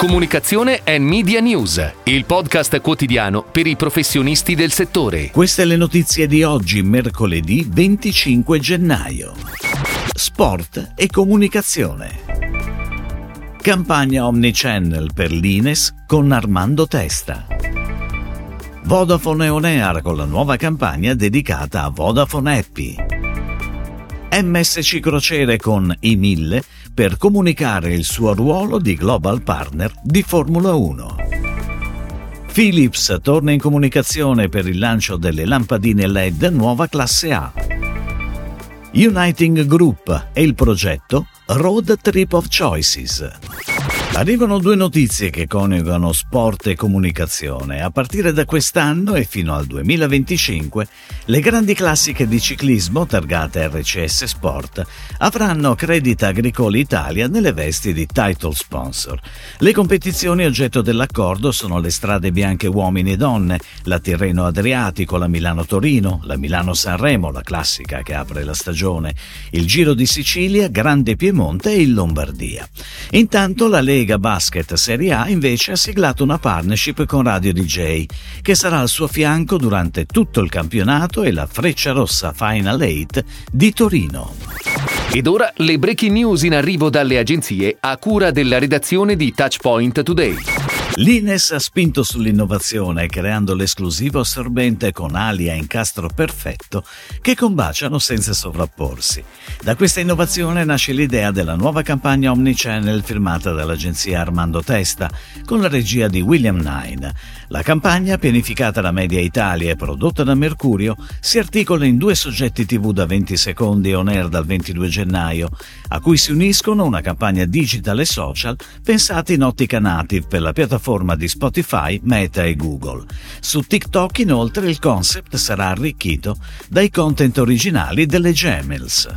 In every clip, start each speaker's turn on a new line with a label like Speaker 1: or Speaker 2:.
Speaker 1: Comunicazione e Media News, il podcast quotidiano per i professionisti del settore.
Speaker 2: Queste le notizie di oggi, mercoledì 25 gennaio. Sport e comunicazione. Campagna Omnichannel per l'Ines con Armando Testa. Vodafone On Air con la nuova campagna dedicata a Vodafone Happy. MSC Crociere con i 1000 per comunicare il suo ruolo di global partner di Formula 1. Philips torna in comunicazione per il lancio delle lampadine LED nuova classe A. Uniting Group e il progetto Road Trip of Choices. Arrivano due notizie che coniugano sport e comunicazione. A partire da quest'anno e fino al 2025, le grandi classiche di ciclismo targate RCS Sport avranno Credit Agricole Italia nelle vesti di title sponsor. Le competizioni oggetto dell'accordo sono le strade bianche uomini e donne, la Tirreno Adriatico, la Milano Torino, la Milano Sanremo, la classica che apre la stagione, il Giro di Sicilia, Grande Piemonte e il Lombardia. Intanto la Lega Lega Basket Serie A invece ha siglato una partnership con Radio DJ, che sarà al suo fianco durante tutto il campionato e la Freccia Rossa Final 8 di Torino.
Speaker 1: Ed ora le breaking news in arrivo dalle agenzie a cura della redazione di Touchpoint Today.
Speaker 2: L'Ines ha spinto sull'innovazione creando l'esclusivo assorbente con ali a incastro perfetto che combaciano senza sovrapporsi. Da questa innovazione nasce l'idea della nuova campagna Omnichannel firmata dall'agenzia Armando Testa con la regia di William Nine. La campagna, pianificata da Media Italia e prodotta da Mercurio, si articola in due soggetti TV da 20 secondi on air dal 22 gennaio, a cui si uniscono una campagna digital e social pensati in ottica native per la piattaforma piattaforma di Spotify, Meta e Google. Su TikTok inoltre il concept sarà arricchito dai content originali delle Gemels.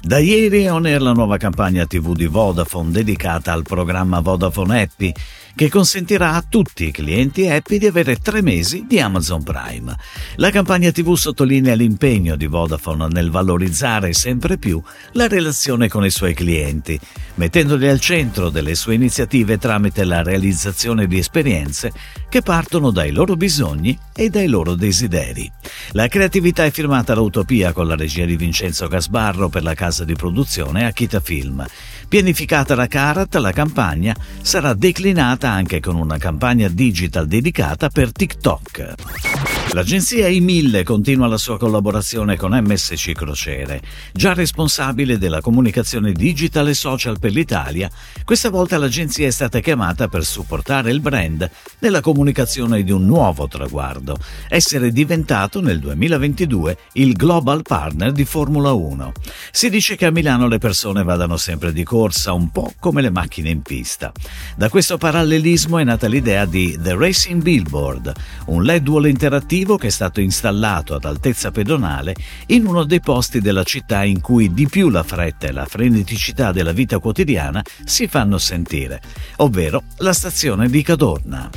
Speaker 2: Da ieri è on air la nuova campagna TV di Vodafone dedicata al programma Vodafone Happy che consentirà a tutti i clienti Happy di avere tre mesi di Amazon Prime. La campagna TV sottolinea l'impegno di Vodafone nel valorizzare sempre più la relazione con i suoi clienti, mettendoli al centro delle sue iniziative tramite la realizzazione di esperienze che partono dai loro bisogni e dai loro desideri. La creatività è firmata da Utopia con la regia di Vincenzo Gasbarro per la casa di produzione Akita Film. Pianificata da Karat, la campagna sarà declinata anche con una campagna digital dedicata per TikTok. L'agenzia I1000 continua la sua collaborazione con MSC Crociere, già responsabile della comunicazione digital e social per l'Italia. Questa volta l'agenzia è stata chiamata per supportare il brand nella comunicazione di un nuovo traguardo, essere diventato nel 2022 il global partner di Formula 1. Si dice che a Milano le persone vadano sempre di corsa, un po' come le macchine in pista. Da questo parallelismo è nata l'idea di The Racing Billboard, un LED wall interattivo dispositivo che è stato installato ad altezza pedonale in uno dei posti della città in cui di più la fretta e la freneticità della vita quotidiana si fanno sentire, ovvero la stazione di Cadorna.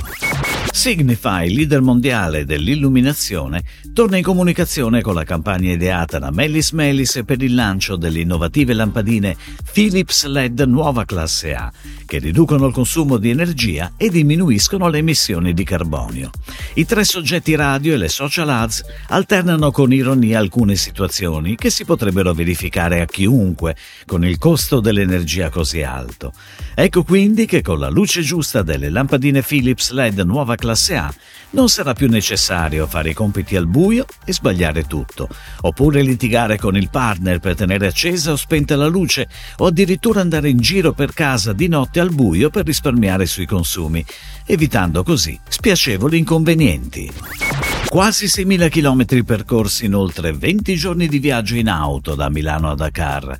Speaker 2: Signify, leader mondiale dell'illuminazione, torna in comunicazione con la campagna ideata da Melis Melis per il lancio delle innovative lampadine Philips LED nuova classe A, che riducono il consumo di energia e diminuiscono le emissioni di carbonio. I tre soggetti radio e le social ads alternano con ironia alcune situazioni che si potrebbero verificare a chiunque con il costo dell'energia così alto. Ecco quindi che con la luce giusta delle lampadine Philips LED nuova classe A non sarà più necessario fare i compiti al buio e sbagliare tutto, oppure litigare con il partner per tenere accesa o spenta la luce, o addirittura andare in giro per casa di notte al buio per risparmiare sui consumi, evitando così spiacevoli inconvenienti. Quasi 6.000 km percorsi in oltre 20 giorni di viaggio in auto da Milano a Dakar.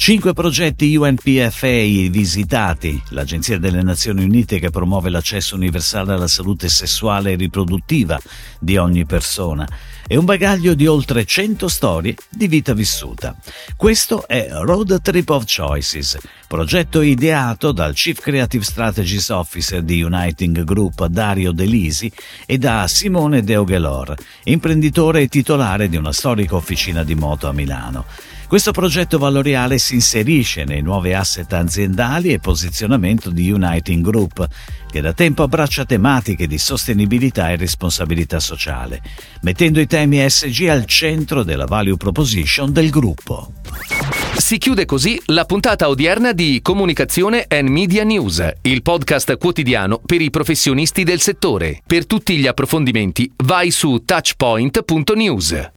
Speaker 2: Cinque progetti UNPFA visitati, l'Agenzia delle Nazioni Unite che promuove l'accesso universale alla salute sessuale e riproduttiva di ogni persona, e un bagaglio di oltre 100 storie di vita vissuta. Questo è Road Trip of Choices, progetto ideato dal Chief Creative Strategies Officer di Uniting Group Dario Delisi e da Simone Deogelor, imprenditore e titolare di una storica officina di moto a Milano. Questo progetto valoriale si inserisce nei nuovi asset aziendali e posizionamento di Uniting Group, che da tempo abbraccia tematiche di sostenibilità e responsabilità sociale, mettendo i temi ESG al centro della value proposition del gruppo.
Speaker 1: Si chiude così la puntata odierna di Comunicazione and Media News, il podcast quotidiano per i professionisti del settore. Per tutti gli approfondimenti vai su touchpoint.news.